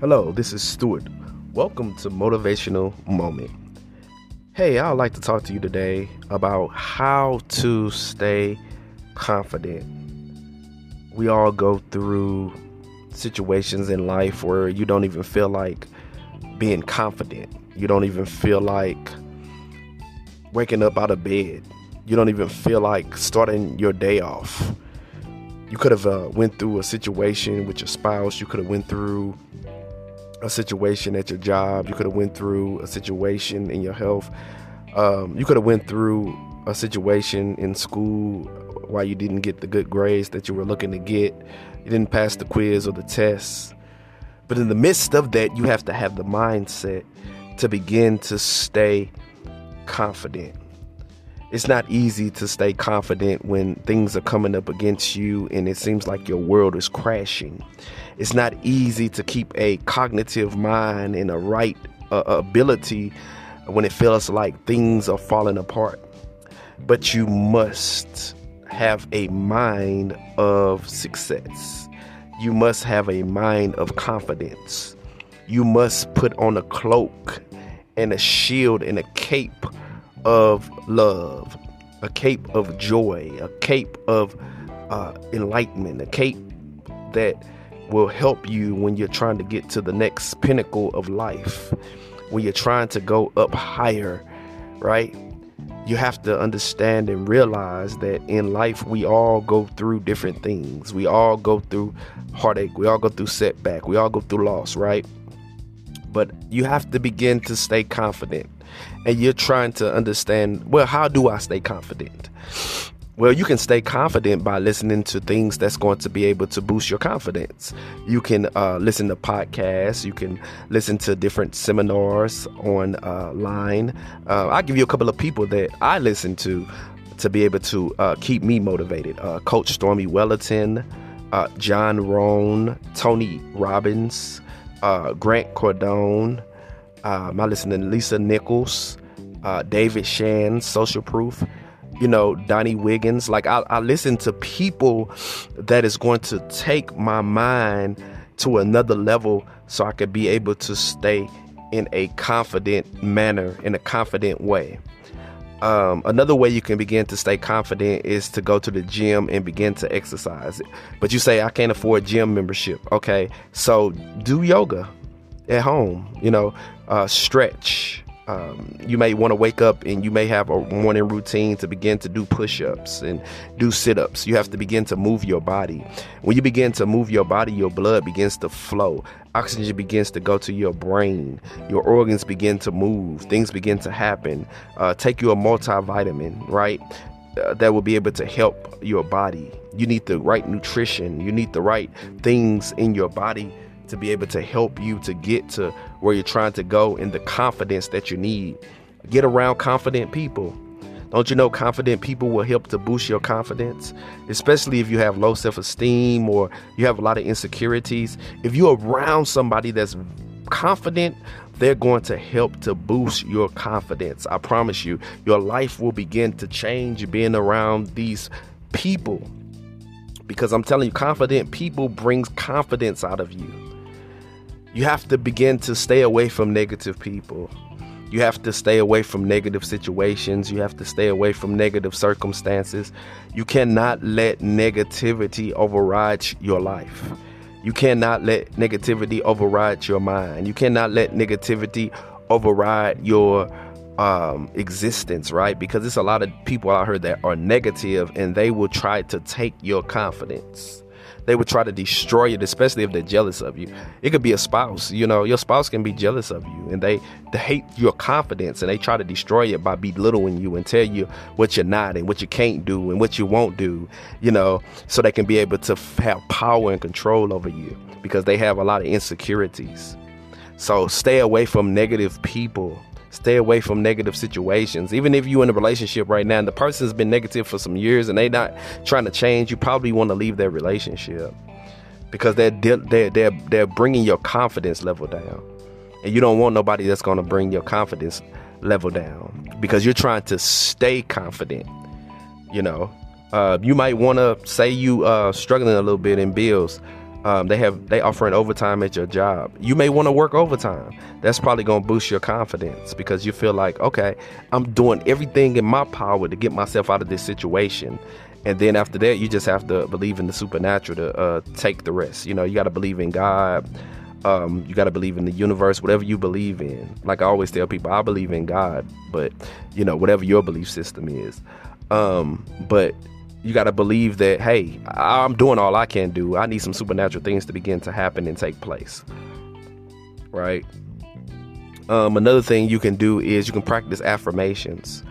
Hello, this is Stewart. Welcome to Motivational Moment. Hey, I'd like to talk to you today about how to stay confident. We all go through situations in life where you don't even feel like being confident. You don't even feel like waking up out of bed. You don't even feel like starting your day off. You could have uh, went through a situation with your spouse. You could have went through a situation at your job. You could have went through a situation in your health. Um, you could have went through a situation in school why you didn't get the good grades that you were looking to get. You didn't pass the quiz or the test. But in the midst of that, you have to have the mindset to begin to stay confident. It's not easy to stay confident when things are coming up against you and it seems like your world is crashing. It's not easy to keep a cognitive mind and a right uh, ability when it feels like things are falling apart. But you must have a mind of success you must have a mind of confidence. You must put on a cloak and a shield and a cape of love, a cape of joy, a cape of uh, enlightenment, a cape that will help you when you're trying to get to the next pinnacle of life, when you're trying to go up higher, right? you have to understand and realize that in life we all go through different things. We all go through heartache. We all go through setback. We all go through loss, right? But you have to begin to stay confident. And you're trying to understand, well, how do I stay confident? Well, you can stay confident by listening to things that's going to be able to boost your confidence. You can uh, listen to podcasts. You can listen to different seminars online. Uh, uh, I'll give you a couple of people that I listen to to be able to uh, keep me motivated. Uh, Coach Stormy Wellington, uh, John Rohn, Tony Robbins, Grant Cardone. Um, I listen to Lisa Nichols, David Shan, Social Proof you know, Donnie Wiggins. Like I, I listen to people that is going to take my mind to another level so I could be able to stay in a confident manner, in a confident way. Um, another way you can begin to stay confident is to go to the gym and begin to exercise. But you say, I can't afford gym membership. Okay, so do yoga at home, you know, uh, stretch, um, you may want to wake up and you may have a morning routine to begin to do push-ups and do sit-ups. You have to begin to move your body. When you begin to move your body your blood begins to flow. Oxygen begins to go to your brain. Your organs begin to move. Things begin to happen. Uh, take you a multivitamin right? Uh, that will be able to help your body. You need the right nutrition. You need the right things in your body to be able to help you to get to where you're trying to go and the confidence that you need. Get around confident people. Don't you know confident people will help to boost your confidence, especially if you have low self esteem or you have a lot of insecurities. If you're around somebody that's confident, they're going to help to boost your confidence. I promise you, your life will begin to change being around these people. Because I'm telling you, confident people brings confidence out of you. You have to begin to stay away from negative people. You have to stay away from negative situations. You have to stay away from negative circumstances. You cannot let negativity override your life. You cannot let negativity override your mind. You cannot let negativity override your um, existence, right? Because there's a lot of people out here that are negative and they will try to take your confidence they would try to destroy it, especially if they're jealous of you. It could be a spouse, you know, your spouse can be jealous of you and they, they hate your confidence and they try to destroy it by belittling you and tell you what you're not and what you can't do and what you won't do, you know, so they can be able to have power and control over you because they have a lot of insecurities. So stay away from negative people stay away from negative situations. Even if you're in a relationship right now and the person's been negative for some years and they're not trying to change, you probably want to leave that relationship because they're they're they're they're bringing your confidence level down, and you don't want nobody that's going to bring your confidence level down because you're trying to stay confident. You know, uh, you might want to say you uh, struggling a little bit in bills. Um, they have they offering overtime at your job. You may want to work overtime. That's probably gonna boost your confidence because you feel like, okay, I'm doing everything in my power to get myself out of this situation. And then after that, you just have to believe in the supernatural to uh, take the rest. You know, you got to believe in God. Um, you got to believe in the universe, whatever you believe in. Like I always tell people, I believe in God, but you know, whatever your belief system is. Um, but you got to believe that hey i'm doing all i can do. I need some supernatural things to begin to happen and take place right? Um, another thing you can do is you can practice affirmations.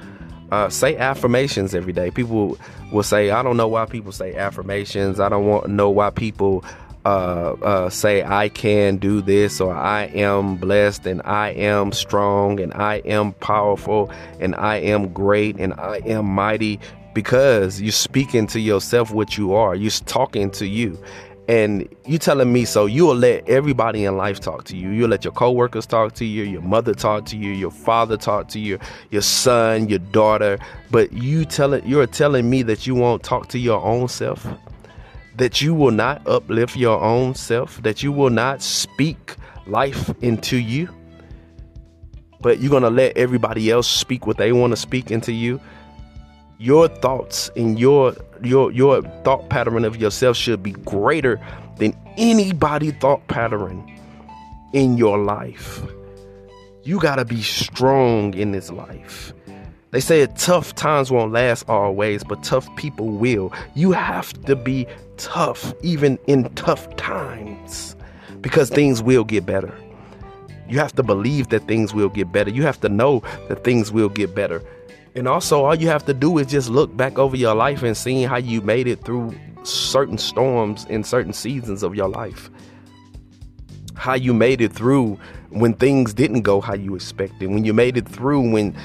Uh, say affirmations every day. People will say i don't know why people say affirmations. I don't want know why people uh, uh, say I can do this or I am blessed and I am strong and I am powerful and I am great and I am mighty because you're speaking to yourself what you are. You're talking to you. And you telling me so you'll let everybody in life talk to you. You'll let your coworkers talk to you, your mother talk to you, your father talk to you, your son, your daughter. But you telling you're telling me that you won't talk to your own self? That you will not uplift your own self, that you will not speak life into you, but you're gonna let everybody else speak what they want to speak into you your thoughts and your your your thought pattern of yourself should be greater than anybody thought pattern in your life. You got to be strong in this life. They say tough times won't last always, but tough people will. You have to be tough even in tough times because things will get better. You have to believe that things will get better. You have to know that things will get better. And also, all you have to do is just look back over your life and seeing how you made it through certain storms in certain seasons of your life. How you made it through when things didn't go how you expected. When you made it through when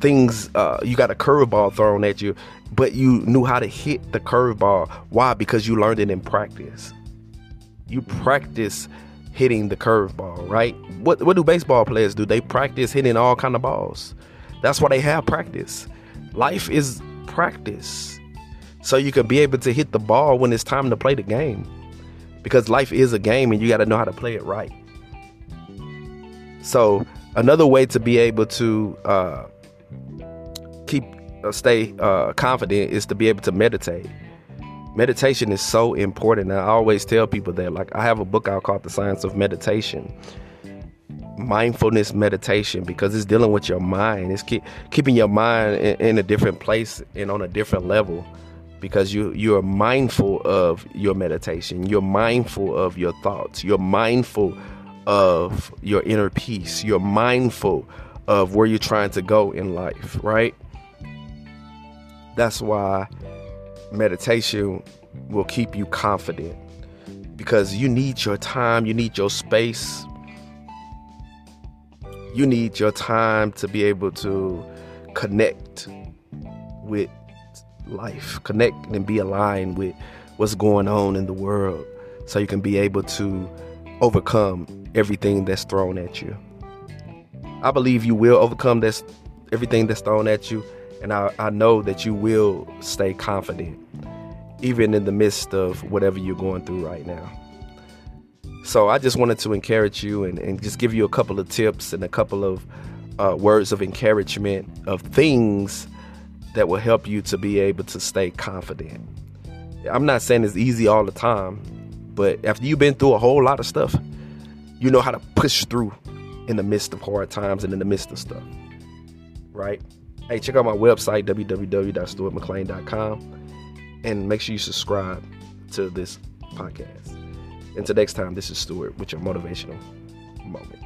things, uh, you got a curveball thrown at you, but you knew how to hit the curveball. Why? Because you learned it in practice. You practice hitting the curveball, right? What what do baseball players do? They practice hitting all kind of balls. That's why they have practice. Life is practice. So you can be able to hit the ball when it's time to play the game. Because life is a game and you got to know how to play it right. So, another way to be able to uh, keep uh, stay uh, confident is to be able to meditate. Meditation is so important. I always tell people that. Like, I have a book out called The Science of Meditation mindfulness meditation because it's dealing with your mind. It's keep, keeping your mind in, in, a different place and on a different level because you you're mindful of your meditation. You're mindful of your thoughts. You're mindful of your inner peace. You're mindful of where you're trying to go in life, right? That's why meditation will keep you confident because you need your time, you need your space you need your time to be able to connect with life, connect and be aligned with what's going on in the world so you can be able to overcome everything that's thrown at you. I believe you will overcome this everything that's thrown at you and I, I know that you will stay confident even in the midst of whatever you're going through right now. So I just wanted to encourage you and, and just give you a couple of tips and a couple of uh, words of encouragement of things that will help you to be able to stay confident. I'm not saying it's easy all the time, but after you've been through a whole lot of stuff, you know how to push through in the midst of hard times and in the midst of stuff. Right? Hey, check out my website, www.stewartmcclain.com, and make sure you subscribe to this podcast. Until next time, this is Stewart with your motivational moment.